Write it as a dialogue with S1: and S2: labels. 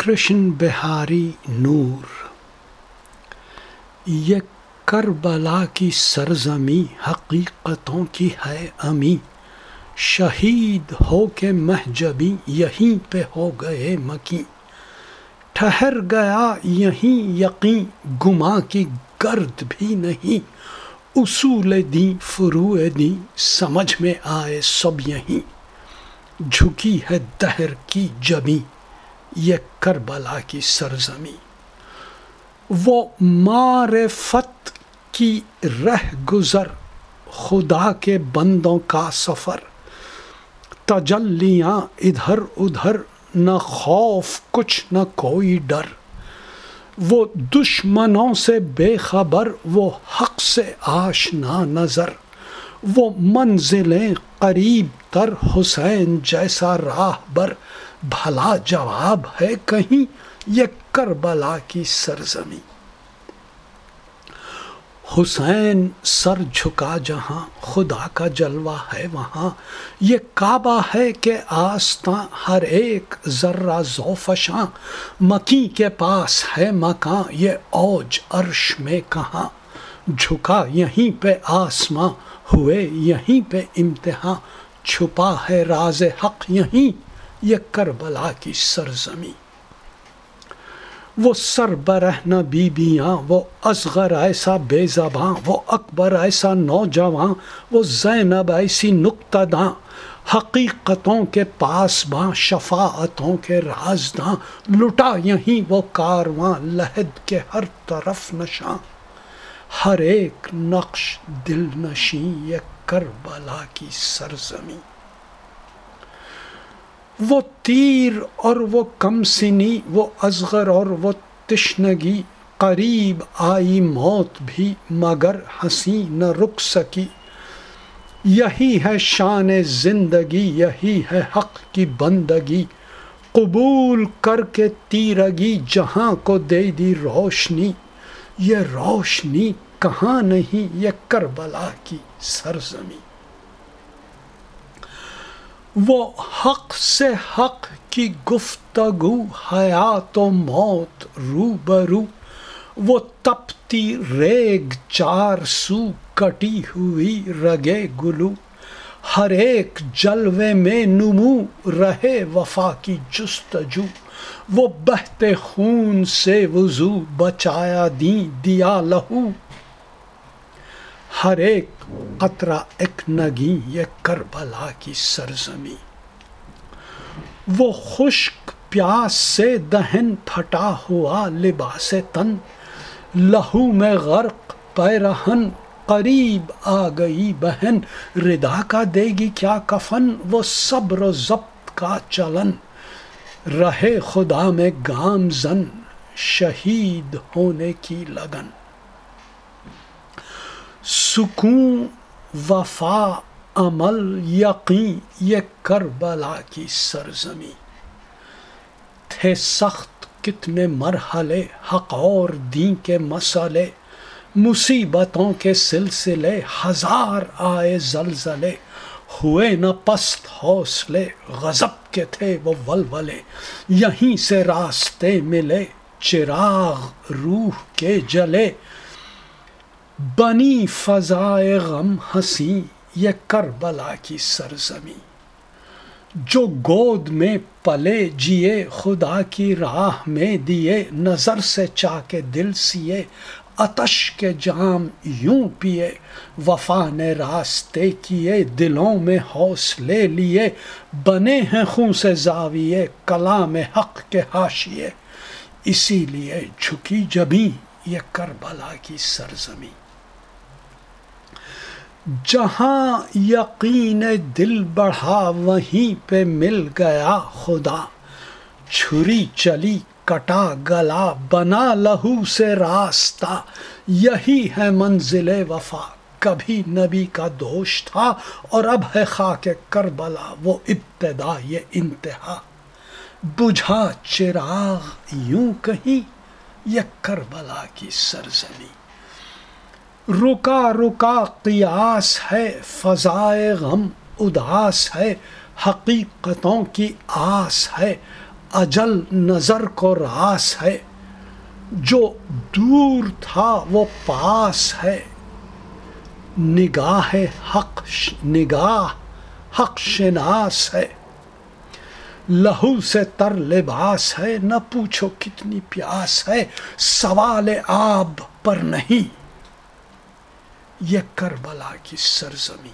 S1: کرشن بہاری نور یہ کربلا کی سرزمی حقیقتوں کی ہے امی شہید ہو کے محجبی یہیں پہ ہو گئے مکی ٹھہر گیا یہیں یقین گما کی گرد بھی نہیں اصول دیں فروع دیں سمجھ میں آئے سب یہیں جھکی ہے دہر کی جبی یہ کربلا کی سرزمی وہ معرفت کی رہ گزر خدا کے بندوں کا سفر۔ تجلیاں ادھر ادھر، نہ خوف، کچھ نہ کوئی ڈر۔ وہ دشمنوں سے بے خبر، وہ حق سے آشنا نظر۔ وہ منزلیں قریب تر، حسین جیسا راہ بر۔ بھلا جواب ہے کہیں یہ کربلا کی سرزمی حسین سر جھکا جہاں، خدا کا جلوہ ہے وہاں۔ یہ کعبہ ہے کہ آستاں، ہر ایک ذرہ زوفشاں مکی کے پاس ہے مکاں، یہ اوج عرش میں کہاں۔ جھکا یہیں پہ آسماں، ہوئے یہیں پہ امتحان چھپا ہے راز حق یہیں۔ یہ کربلا کی سرزمی وہ سربرہن بیبیاں وہ اصغر ایسا بے زباں، وہ اکبر ایسا نوجوان، وہ زینب ایسی نقطہ داں حقیقتوں کے پاس باں، شفاعتوں کے رازداں لٹا یہیں وہ کارواں لہد کے ہر طرف نشاں۔ ہر ایک نقش دل نشیں یہ کربلا کی سرزمی وہ تیر اور وہ کم سنی، وہ ازغر اور وہ تشنگی، قریب آئی موت بھی مگر ہنسی نہ رک سکی۔ یہی ہے شان زندگی، یہی ہے حق کی بندگی۔ قبول کر کے تیرگی جہاں کو دے دی روشنی۔ یہ روشنی کہاں نہیں، یہ کربلا کی سرزمی وہ حق سے حق کی گفتگو، حیات و موت رو برو وہ تپتی ریگ چار سو کٹی ہوئی رگے گلو۔ ہر ایک جلوے میں نمو رہے وفا کی جستجو۔ وہ بہتے خون سے وضو بچایا دیں، دیا لہو۔ ہر ایک قطرہ ایک نگی، یہ کربلا کی سرزمی وہ خشک پیاس سے دہن پھٹا ہوا لباس تن، لہو میں غرق پیرہن قریب آ گئی بہن۔ ردا کا دے گی کیا کفن؟ وہ صبر و ضبط کا چلن۔ رہے خدا میں گام زن، شہید ہونے کی لگن۔ سکون، وفا، عمل، یقین، یہ کربلا کی سرزمی تھے سخت کتنے مرحلے، حق اور دین کے مسئلے، مصیبتوں کے سلسلے، ہزار آئے زلزلے، ہوئے نہ پست حوصلے، غضب کے تھے وہ ولولے، یہیں سے راستے ملے، چراغ روح کے جلے۔ بنی فضائے غم ہنسی، یہ کربلا کی سرزمی جو گود میں پلے جیے، خدا کی راہ میں دیے، نظر سے چاہ کے دل سیے اتش کے جام یوں پیے، وفا نے راستے کیے، دلوں میں حوصلے لیے، بنے ہیں خوں سے زاویے، کلام حق کے حاشیے۔ اسی لیے جھکی جبیں، یہ کربلا کی سرزمی جہاں یقین دل بڑھا وہیں پہ مل گیا خدا۔ چھری چلی کٹا گلا، بنا لہو سے راستہ۔ یہی ہے منزل وفا۔ کبھی نبی کا دوش تھا اور اب ہے خاک کربلا، وہ ابتدا یہ انتہا۔ بجھا چراغ، یوں کہیں یہ کربلا کی سرزمی رکا رکا قیاس ہے، فضائے غم اداس ہے، حقیقتوں کی آس ہے، اجل نظر کو راس ہے۔ جو دور تھا وہ پاس ہے۔ نگاہ حق نگاہ حق شناس ہے۔ لہو سے تر لباس ہے، نہ پوچھو کتنی پیاس ہے۔ سوال آب پر نہیں۔ یہ کربلا کی سرزمی